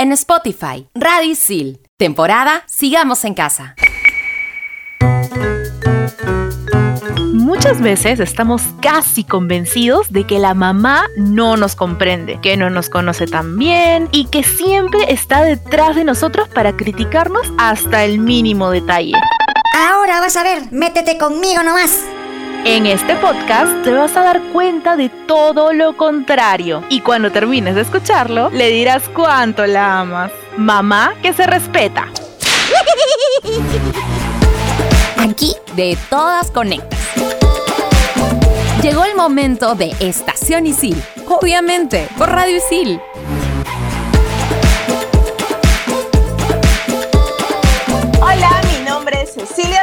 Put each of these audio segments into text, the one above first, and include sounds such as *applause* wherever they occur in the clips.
en Spotify. Radio Isil. Temporada Sigamos en Casa. Muchas veces estamos casi convencidos de que la mamá no nos comprende, que no nos conoce tan bien y que siempre está detrás de nosotros para criticarnos hasta el mínimo detalle. Ahora vas a ver, métete conmigo nomás. En este podcast te vas a dar cuenta de todo lo contrario y cuando termines de escucharlo le dirás cuánto la amas. Mamá que se respeta. Aquí de todas conectas. Llegó el momento de Estación Isil, obviamente, por Radio Isil.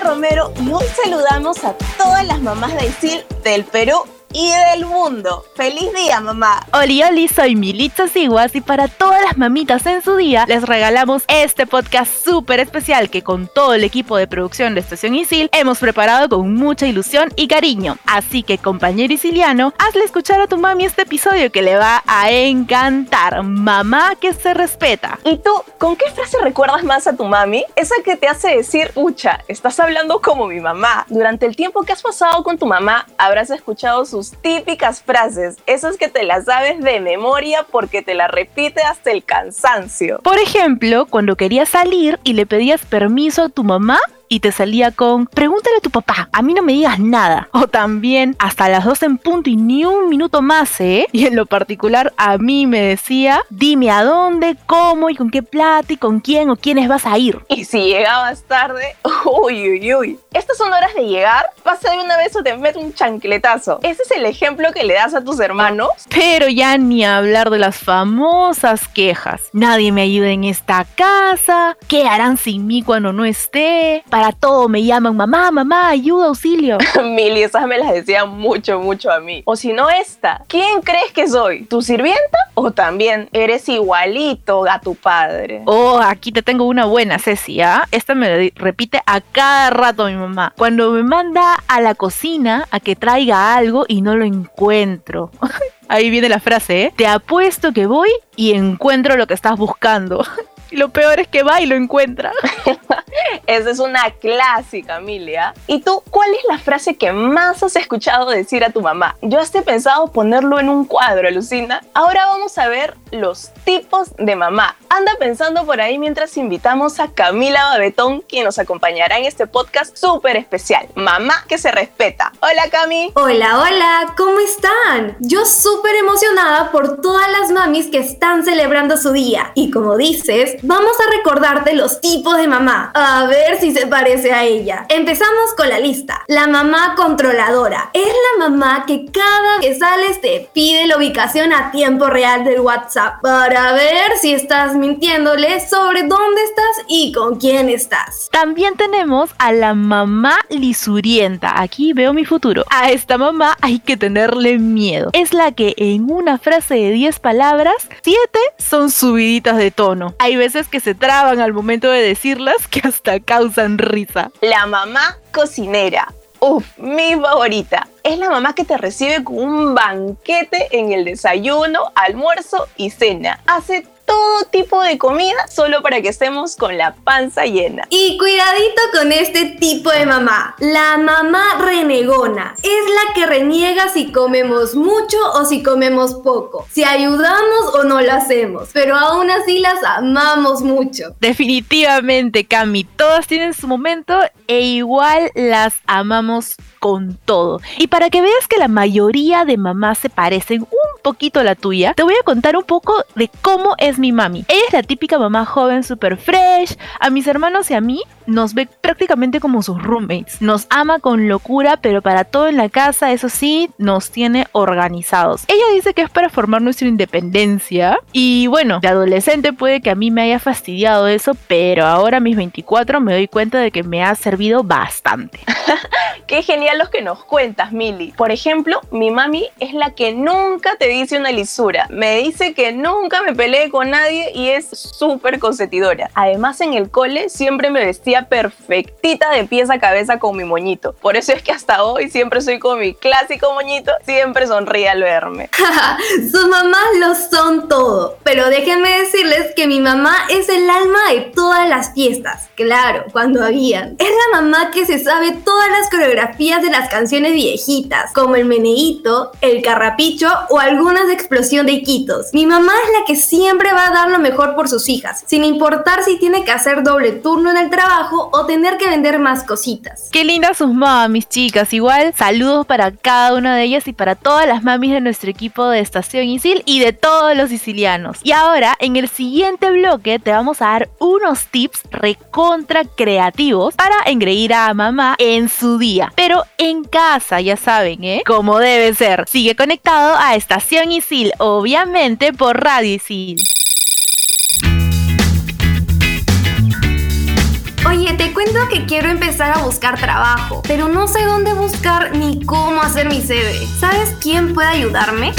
Romero y hoy saludamos a todas las mamás de Isil del Perú y del mundo. ¡Feliz día, mamá! Oli, oli, soy Militza Siguas y para todas las mamitas en su día les regalamos este podcast súper especial que con todo el equipo de producción de Estación Isil hemos preparado con mucha ilusión y cariño. Así que, compañero isiliano, hazle escuchar a tu mami este episodio que le va a encantar. Mamá que se respeta. ¿Y tú, con qué frase recuerdas más a tu mami? Esa que te hace decir, ucha, estás hablando como mi mamá. Durante el tiempo que has pasado con tu mamá, habrás escuchado sus típicas frases, esas que te las sabes de memoria porque te las repite hasta el cansancio. Por ejemplo, cuando querías salir y le pedías permiso a tu mamá y te salía con pregúntale a tu papá, a mí no me digas nada. O también hasta las 12 en punto y ni un minuto más, ¿eh? Y en lo particular a mí me decía, dime a dónde, cómo y con qué plata y con quién o quiénes vas a ir. Y si llegabas tarde, uy, uy, uy. Estas son horas de llegar, pasa de una vez o te meto un chancletazo. Ese es el ejemplo que le das a tus hermanos. Pero ya ni hablar de las famosas quejas. Nadie me ayuda en esta casa. ¿Qué harán sin mí cuando no esté? Para todo me llaman mamá, mamá, ayuda, auxilio. *laughs* Mil y esas me las decían mucho, mucho a mí. O si no esta, ¿quién crees que soy? ¿Tu sirvienta? ¿O también eres igualito a tu padre? Oh, aquí te tengo una buena, Ceci, ¿ah? Esta me repite a cada rato mi mamá. Cuando me manda a la cocina a que traiga algo y no lo encuentro. *laughs* Ahí viene la frase, ¿eh? Te apuesto que voy y encuentro lo que estás buscando. *laughs* Y lo peor es que va y lo encuentra. *laughs* Esa es una clásica, Emilia. ¿Y tú, cuál es la frase que más has escuchado decir a tu mamá? Yo hasta he pensado ponerlo en un cuadro, alucina. Ahora vamos a ver los tipos de mamá. Anda pensando por ahí mientras invitamos a Camila Babetón, quien nos acompañará en este podcast súper especial. Mamá que se respeta. Hola, Cami. Hola, hola, ¿cómo están? Yo súper emocionada por todas las mamis que están celebrando su día. Y como dices, vamos a recordarte los tipos de mamá. A ver si se parece a ella. Empezamos con la lista. La mamá controladora. Es la mamá que cada que sales te pide la ubicación a tiempo real del WhatsApp para ver si estás mintiéndole sobre dónde estás y con quién estás. También tenemos a la mamá lisurienta. Aquí veo mi futuro. A esta mamá hay que tenerle miedo. Es la que en una frase de 10 palabras, 7 son subiditas de tono. Hay veces que se traban al momento de decirlas que hasta causan risa. La mamá cocinera. Uf, mi favorita. Es la mamá que te recibe con un banquete en el desayuno, almuerzo y cena. Hace todo tipo de comida solo para que estemos con la panza llena. Y cuidadito con este tipo de mamá, la mamá renegona. Es la que reniega si comemos mucho o si comemos poco, si ayudamos o no lo hacemos, pero aún así las amamos mucho. Definitivamente, Cami, todas tienen su momento e igual las amamos con todo. Y para que veas que la mayoría de mamás se parecen un poquito a la tuya, te voy a contar un poco de cómo es mi mami. Ella es la típica mamá joven, super fresh. A mis hermanos y a mí nos ve prácticamente como sus roommates. Nos ama con locura, pero para todo en la casa, eso sí, nos tiene organizados. Ella dice que es para formar nuestra independencia. Y bueno, de adolescente puede que a mí me haya fastidiado eso, pero ahora a mis 24 me doy cuenta de que me ha servido bastante. *laughs* Qué genial los que nos cuentas, Mili. Por ejemplo, mi mami es la que nunca te dice una lisura. Me dice que nunca me peleé con nadie y es súper consentidora. Además, en el cole siempre me vestía perfectita de pies a cabeza con mi moñito. Por eso es que hasta hoy siempre soy con mi clásico moñito, siempre sonríe al verme. *laughs* Sus mamás lo son todo. Pero déjenme decirles que mi mamá es el alma de todas las fiestas. Claro, cuando habían. Es la mamá que se sabe todas las coreografías de las canciones viejitas, como el meneíto, el carrapicho o algunas de explosión de quitos. Mi mamá es la que siempre va a dar lo mejor por sus hijas, sin importar si tiene que hacer doble turno en el trabajo o tener que vender más cositas. Qué lindas sus mamis, chicas. Igual, saludos para cada una de ellas y para todas las mamis de nuestro equipo de Estación Isil y de todos los sicilianos. Y ahora, en el siguiente bloque, te vamos a dar unos tips recontra creativos para engreír a mamá en su día. Pero en casa, ya saben, ¿eh? Como debe ser. Sigue conectado a Estación Isil, obviamente por Radio Isil. Oye, te cuento que quiero empezar a buscar trabajo, pero no sé dónde buscar ni cómo hacer mi CV. ¿Sabes quién puede ayudarme?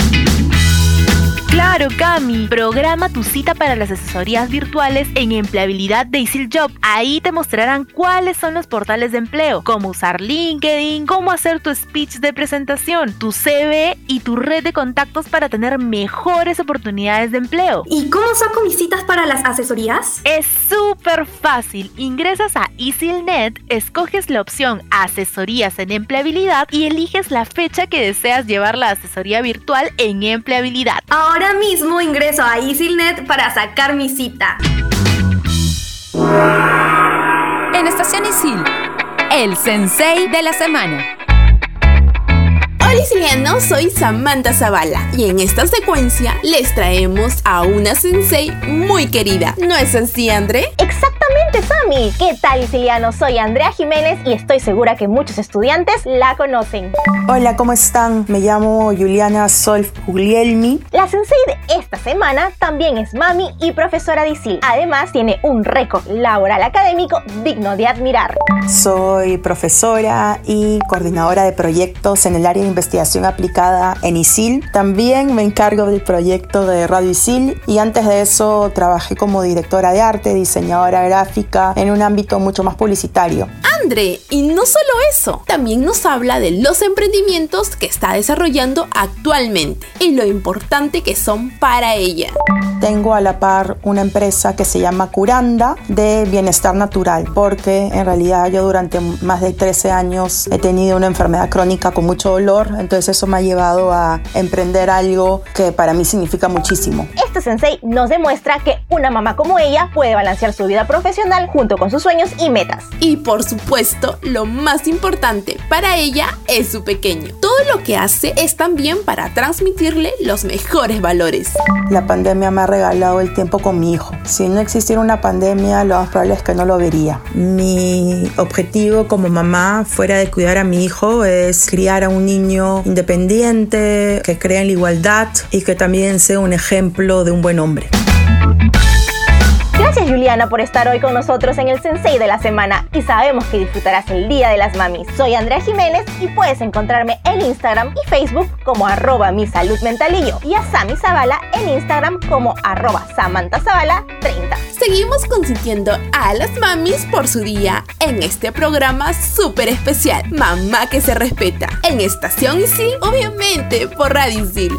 Claro, Cami. Programa tu cita para las asesorías virtuales en empleabilidad de Isil Job. Ahí te mostrarán cuáles son los portales de empleo, cómo usar LinkedIn, cómo hacer tu speech de presentación, tu CV y tu red de contactos para tener mejores oportunidades de empleo. ¿Y cómo saco mis citas para las asesorías? Es súper fácil. Ingresas a EasyNet, escoges la opción Asesorías en empleabilidad y eliges la fecha que deseas llevar la asesoría virtual en empleabilidad. Ahora mismo ingreso a EasyNet para sacar mi cita. En Estación Isil, el sensei de la semana. Hola sicilianos, soy Samantha Zavala y en esta secuencia les traemos a una sensei muy querida. ¿No es así, André? Sami. ¿Qué tal, siciliano? Soy Andrea Jiménez y estoy segura que muchos estudiantes la conocen. Hola, ¿cómo están? Me llamo Juliana Solf Guglielmi. La sensei de esta semana también es mami y profesora de ISIL. Además, tiene un récord laboral académico digno de admirar. Soy profesora y coordinadora de proyectos en el área de investigación aplicada en ISIL. También me encargo del proyecto de Radio ISIL y antes de eso trabajé como directora de arte, diseñadora gráfica en un ámbito mucho más publicitario. André, y no solo eso, también nos habla de los emprendimientos que está desarrollando actualmente y lo importante que son para ella. Tengo a la par una empresa que se llama Curanda de bienestar natural, porque en realidad yo durante más de 13 años he tenido una enfermedad crónica con mucho dolor, entonces eso me ha llevado a emprender algo que para mí significa muchísimo. Este sensei nos demuestra que una mamá como ella puede balancear su vida profesional junto con sus sueños y metas. Y por supuesto, lo más importante para ella es su pequeño. Todo lo que hace es también para transmitirle los mejores valores. La pandemia me ha regalado el tiempo con mi hijo. Si no existiera una pandemia, lo más probable es que no lo vería. Mi objetivo como mamá, fuera de cuidar a mi hijo, es criar a un niño independiente, que crea en la igualdad y que también sea un ejemplo de un buen hombre. Gracias Juliana por estar hoy con nosotros en el Sensei de la semana y sabemos que disfrutarás el Día de las Mamis. Soy Andrea Jiménez y puedes encontrarme en Instagram y Facebook como arroba mi salud mental y y a Sami Zavala en Instagram como arroba Samantha Zavala 30. Seguimos consintiendo a las mamis por su día en este programa súper especial, Mamá que se respeta, en Estación Isil, obviamente por Radio Isil.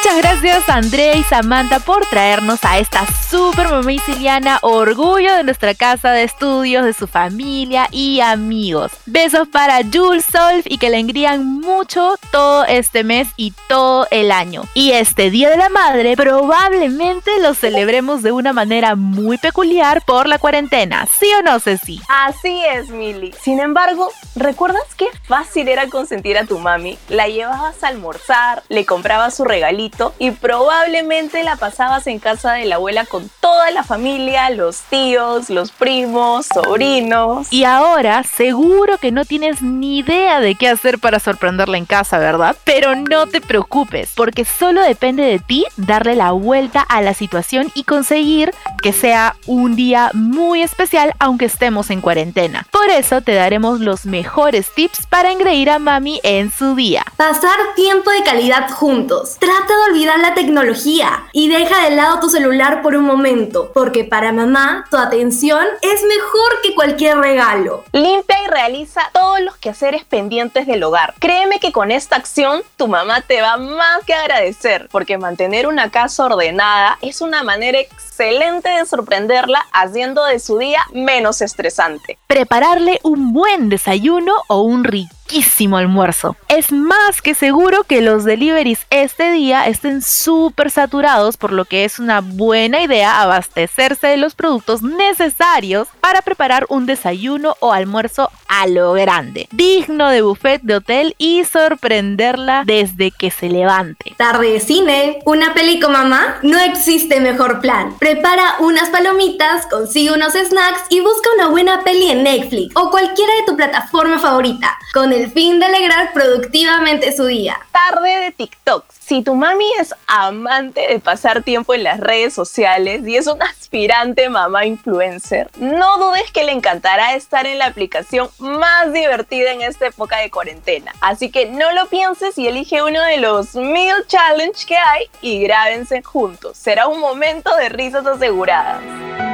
Muchas gracias Andrea y Samantha por traernos a esta super mamá siciliana, orgullo de nuestra casa de estudios, de su familia y amigos. Besos para Jules Solf y que le engrían mucho todo este mes y todo el año. Y este Día de la Madre probablemente lo celebremos de una manera muy peculiar por la cuarentena, ¿sí o no, Ceci? Así es, Mili. Sin embargo, ¿recuerdas qué fácil era consentir a tu mami? La llevabas a almorzar, le comprabas su regalito y probablemente la pasabas en casa de la abuela con toda la familia, los tíos, los primos, sobrinos. Y ahora seguro que no tienes ni idea de qué hacer para sorprenderla en casa, ¿verdad? Pero no te preocupes, porque solo depende de ti darle la vuelta a la situación y conseguir que sea un día muy especial aunque estemos en cuarentena. Por eso te daremos los mejores tips para engreír a mami en su día. Pasar tiempo de calidad juntos. Trata de olvidar la tecnología y deja de lado tu celular por un momento, porque para mamá tu atención es mejor que cualquier regalo. Limpia y realiza todos los quehaceres pendientes del hogar. Créeme que con esta acción tu mamá te va más que agradecer, porque mantener una casa ordenada es una manera excelente de sorprenderla haciendo de su día menos estresante. Prepararle un buen desayuno o un riquísimo almuerzo. Es más que seguro que los deliveries este día estén súper saturados, por lo que es una buena idea abastecerse de los productos necesarios para preparar un desayuno o almuerzo a lo grande, digno de buffet de hotel y sorprenderla desde que se levante. Tarde de cine, una peli con mamá, no existe mejor plan. Prepara unas palomitas, consigue unos snacks y busca una buena peli en Netflix o cualquiera de tu plataforma favorita, con fin de alegrar productivamente su día. Tarde de TikTok. Si tu mami es amante de pasar tiempo en las redes sociales y es una aspirante mamá influencer, no dudes que le encantará estar en la aplicación más divertida en esta época de cuarentena. Así que no lo pienses y elige uno de los mil challenge que hay y grábense juntos. Será un momento de risas aseguradas.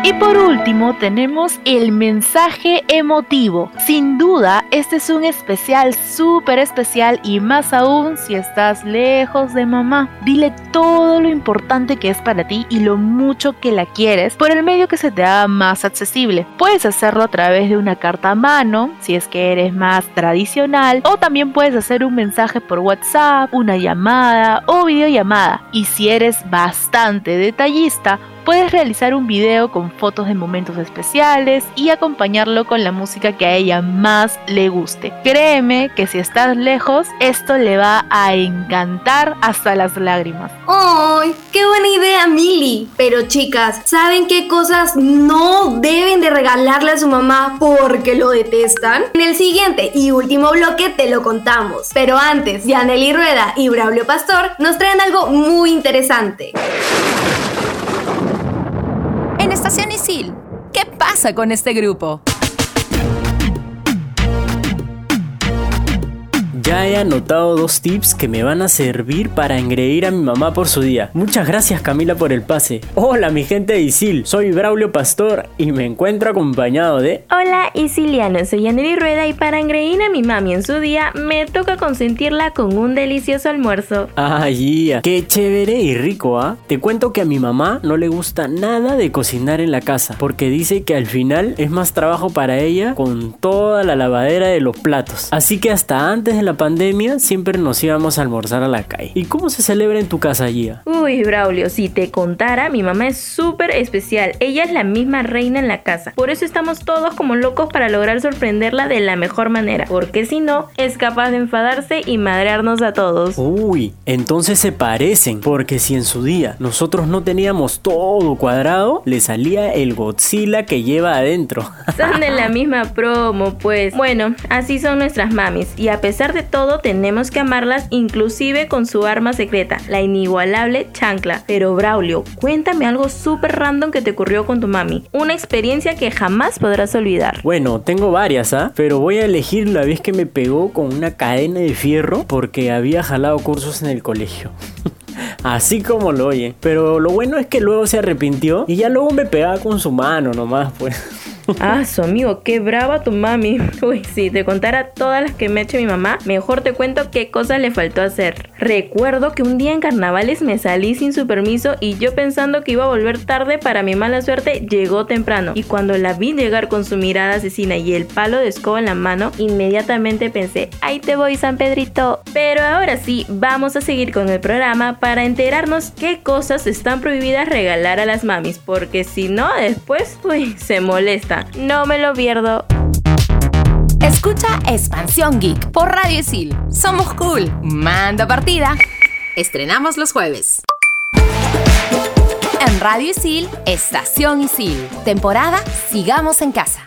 Y por último tenemos el mensaje emotivo. Sin duda, este es un especial súper especial y más aún si estás lejos de mamá. Dile todo lo importante que es para ti y lo mucho que la quieres por el medio que se te haga más accesible. Puedes hacerlo a través de una carta a mano, si es que eres más tradicional, o también puedes hacer un mensaje por WhatsApp, una llamada o videollamada. Y si eres bastante detallista, Puedes realizar un video con fotos de momentos especiales y acompañarlo con la música que a ella más le guste. Créeme que si estás lejos, esto le va a encantar hasta las lágrimas. ¡Ay! ¡Qué buena idea, Mili! Pero chicas, ¿saben qué cosas no deben de regalarle a su mamá porque lo detestan? En el siguiente y último bloque te lo contamos. Pero antes, Yaneli Rueda y Braulio Pastor nos traen algo muy interesante. En ¿qué pasa con este grupo? Ya he anotado dos tips que me van a servir para engreír a mi mamá por su día. Muchas gracias Camila por el pase. Hola mi gente de Isil, soy Braulio Pastor y me encuentro acompañado de... Hola Isiliano, soy Yaneli Rueda y para engreír a mi mami en su día me toca consentirla con un delicioso almuerzo. Ay, ya, qué chévere y rico, ¿ah? Te cuento que a mi mamá no le gusta nada de cocinar en la casa porque dice que al final es más trabajo para ella con toda la lavadera de los platos. Así que hasta antes de la pandemia siempre nos íbamos a almorzar a la calle. ¿Y cómo se celebra en tu casa, Gia? Uy, Braulio, si te contara, mi mamá es súper especial. Ella es la misma reina en la casa. Por eso estamos todos como locos para lograr sorprenderla de la mejor manera. Porque si no, es capaz de enfadarse y madrearnos a todos. Uy, entonces se parecen. Porque si en su día nosotros no teníamos todo cuadrado, le salía el Godzilla que lleva adentro. Son de la *laughs* misma promo, pues. Bueno, así son nuestras mamis. Y a pesar de todo tenemos que amarlas inclusive con su arma secreta, la inigualable chancla. Pero Braulio, cuéntame algo súper random que te ocurrió con tu mami. Una experiencia que jamás podrás olvidar. Bueno, tengo varias, ¿ah? Pero voy a elegir la vez que me pegó con una cadena de fierro porque había jalado cursos en el colegio. *laughs* Así como lo oye. Pero lo bueno es que luego se arrepintió y ya luego me pegaba con su mano nomás, pues. *laughs* Ah, su amigo, qué brava tu mami. *laughs* Uy, si te contara todas las que me ha mi mamá, mejor te cuento qué cosas le faltó hacer. Recuerdo que un día en carnavales me salí sin su permiso y yo pensando que iba a volver tarde para mi mala suerte, llegó temprano. Y cuando la vi llegar con su mirada asesina y el palo de escoba en la mano, inmediatamente pensé, ahí te voy San Pedrito. Pero ahora sí, vamos a seguir con el programa para enterarnos qué cosas están prohibidas regalar a las mamis, porque si no, después, uy, se molesta. No me lo pierdo. Escucha Expansión Geek por Radio Isil. Somos cool. Manda partida. Estrenamos los jueves. En Radio Isil, Estación Isil. Temporada Sigamos en Casa.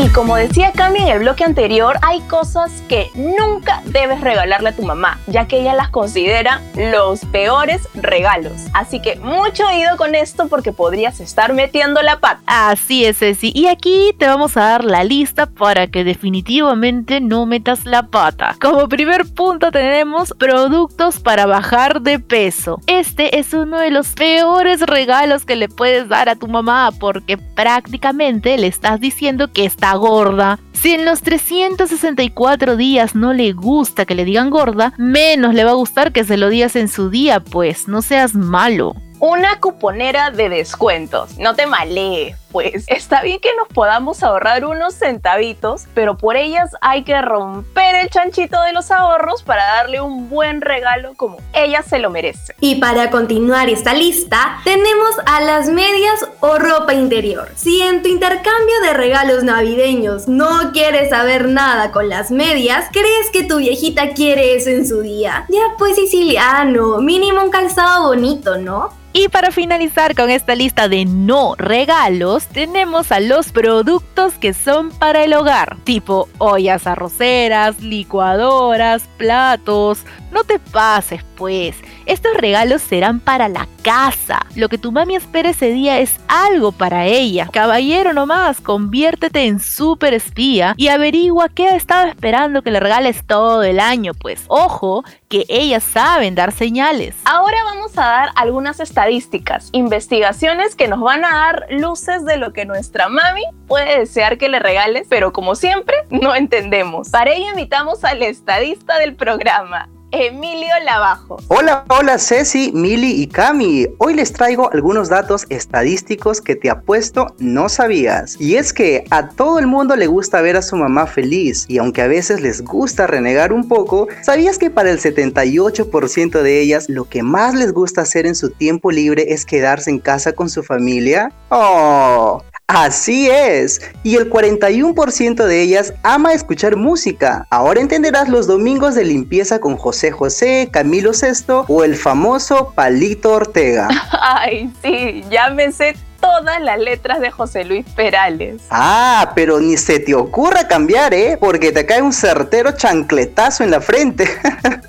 Y como decía Cami en el bloque anterior, hay cosas que nunca debes regalarle a tu mamá, ya que ella las considera los peores regalos. Así que mucho oído con esto porque podrías estar metiendo la pata. Así es, Ceci. Y aquí te vamos a dar la lista para que definitivamente no metas la pata. Como primer punto tenemos productos para bajar de peso. Este es uno de los peores regalos que le puedes dar a tu mamá porque prácticamente le estás diciendo que está gorda. Si en los 364 días no le gusta que le digan gorda, menos le va a gustar que se lo digas en su día, pues no seas malo una cuponera de descuentos. No te malees, pues. Está bien que nos podamos ahorrar unos centavitos, pero por ellas hay que romper el chanchito de los ahorros para darle un buen regalo como ella se lo merece. Y para continuar esta lista, tenemos a las medias o ropa interior. Si en tu intercambio de regalos navideños no quieres saber nada con las medias, crees que tu viejita quiere eso en su día. Ya pues siciliano, mínimo un calzado bonito, ¿no? Y para finalizar con esta lista de no regalos, tenemos a los productos que son para el hogar, tipo ollas arroceras, licuadoras, platos. No te pases, pues. Estos regalos serán para la casa. Lo que tu mami espera ese día es algo para ella. Caballero nomás, conviértete en super espía y averigua qué ha estado esperando que le regales todo el año, pues. Ojo, que ellas saben dar señales. Ahora vamos a dar algunas estadísticas, investigaciones que nos van a dar luces de lo que nuestra mami puede desear que le regales, pero como siempre, no entendemos. Para ello invitamos al estadista del programa, Emilio Lavajo. Hola, hola Ceci, Mili y Cami. Hoy les traigo algunos datos estadísticos que te apuesto no sabías. Y es que a todo el mundo le gusta ver a su mamá feliz y aunque a veces les gusta renegar un poco, ¿sabías que para el 78% de ellas lo que más les gusta hacer en su tiempo libre es quedarse en casa con su familia? Oh, Así es, y el 41% de ellas ama escuchar música. Ahora entenderás los domingos de limpieza con José José, Camilo Sesto o el famoso Palito Ortega. *laughs* Ay, sí, ya me sé todas las letras de José Luis Perales. Ah, pero ni se te ocurra cambiar, ¿eh? Porque te cae un certero chancletazo en la frente. *laughs*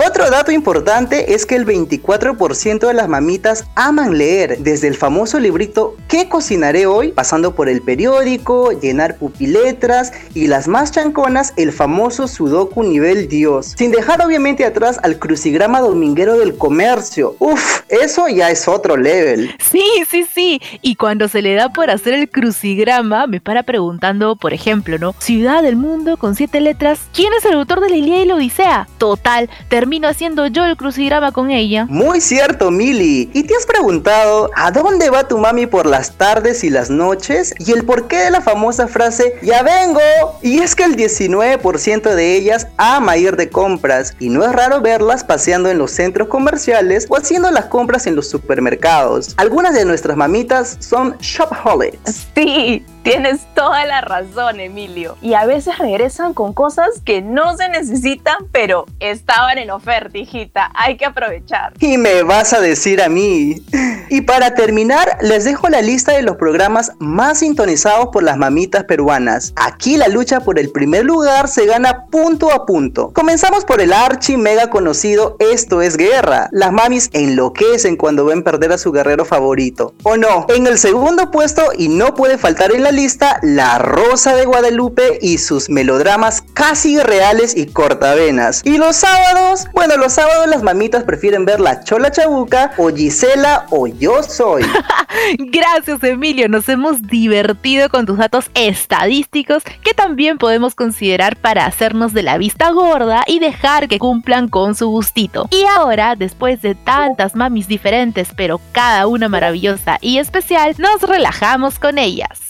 Otro dato importante es que el 24% de las mamitas aman leer, desde el famoso librito ¿Qué cocinaré hoy? pasando por el periódico, llenar pupiletras y las más chanconas, el famoso sudoku nivel Dios, sin dejar obviamente atrás al crucigrama dominguero del comercio. Uf, eso ya es otro level. Sí, sí, sí. Y cuando se le da por hacer el crucigrama, me para preguntando, por ejemplo, ¿no? Ciudad del mundo con siete letras, ¿quién es el autor de la Ilíada y la Odisea? Total, termino haciendo yo el crucigrama con ella. Muy cierto, Mili. ¿Y te has preguntado a dónde va tu mami por las tardes y las noches? Y el porqué de la famosa frase ¡Ya vengo! Y es que el 19% de ellas ama ir de compras y no es raro verlas paseando en los centros comerciales o haciendo las compras en los supermercados. Algunas de nuestras mamitas son shopaholics. Sí, Tienes toda la razón, Emilio. Y a veces regresan con cosas que no se necesitan, pero estaban en oferta, hijita. Hay que aprovechar. Y me vas a decir a mí. Y para terminar, les dejo la lista de los programas más sintonizados por las mamitas peruanas. Aquí la lucha por el primer lugar se gana punto a punto. Comenzamos por el archi mega conocido Esto es Guerra. Las mamis enloquecen cuando ven perder a su guerrero favorito. ¿O no? En el segundo puesto, y no puede faltar en la lista La Rosa de Guadalupe y sus melodramas casi reales y cortavenas. Y los sábados, bueno, los sábados las mamitas prefieren ver La Chola Chabuca o Gisela o Yo Soy. *laughs* Gracias Emilio, nos hemos divertido con tus datos estadísticos que también podemos considerar para hacernos de la vista gorda y dejar que cumplan con su gustito. Y ahora, después de tantas mamis diferentes, pero cada una maravillosa y especial, nos relajamos con ellas.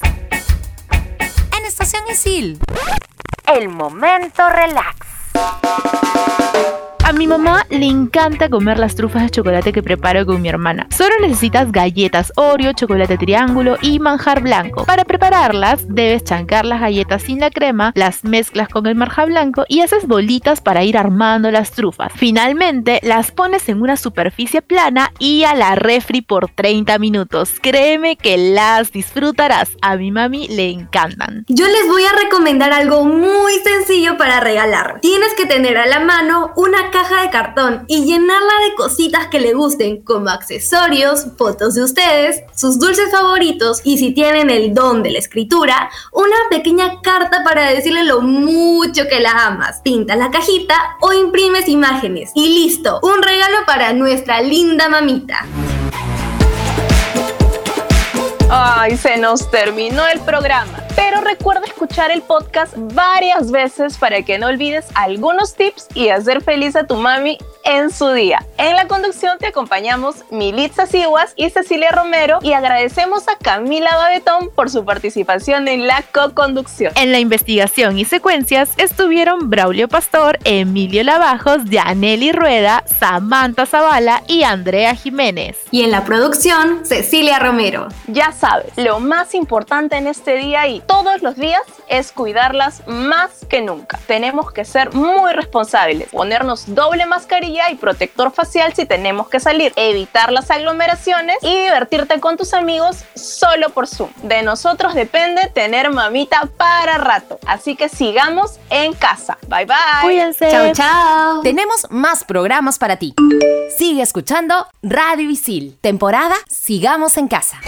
El momento relax. Mi mamá le encanta comer las trufas de chocolate que preparo con mi hermana. Solo necesitas galletas Oreo, chocolate triángulo y manjar blanco. Para prepararlas, debes chancar las galletas sin la crema, las mezclas con el manjar blanco y haces bolitas para ir armando las trufas. Finalmente, las pones en una superficie plana y a la refri por 30 minutos. Créeme que las disfrutarás. A mi mami le encantan. Yo les voy a recomendar algo muy sencillo para regalar. Tienes que tener a la mano una de cartón y llenarla de cositas que le gusten, como accesorios, fotos de ustedes, sus dulces favoritos y si tienen el don de la escritura, una pequeña carta para decirle lo mucho que la amas. Pinta la cajita o imprimes imágenes y listo, un regalo para nuestra linda mamita. Ay, se nos terminó el programa. Pero recuerda escuchar el podcast varias veces para que no olvides algunos tips y hacer feliz a tu mami en su día. En la conducción te acompañamos Militza Siguas y Cecilia Romero y agradecemos a Camila Babetón por su participación en la co-conducción. En la investigación y secuencias estuvieron Braulio Pastor, Emilio Lavajos, Yaneli Rueda, Samantha Zavala y Andrea Jiménez. Y en la producción, Cecilia Romero. Ya sabes, lo más importante en este día y todos los días es cuidarlas más que nunca. Tenemos que ser muy responsables, ponernos doble mascarilla y protector facial si tenemos que salir, evitar las aglomeraciones y divertirte con tus amigos solo por Zoom. De nosotros depende tener mamita para rato, así que sigamos en casa. Bye bye. Cuídense. Chao, chao. Tenemos más programas para ti. Sigue escuchando Radio Isil, temporada Sigamos en casa.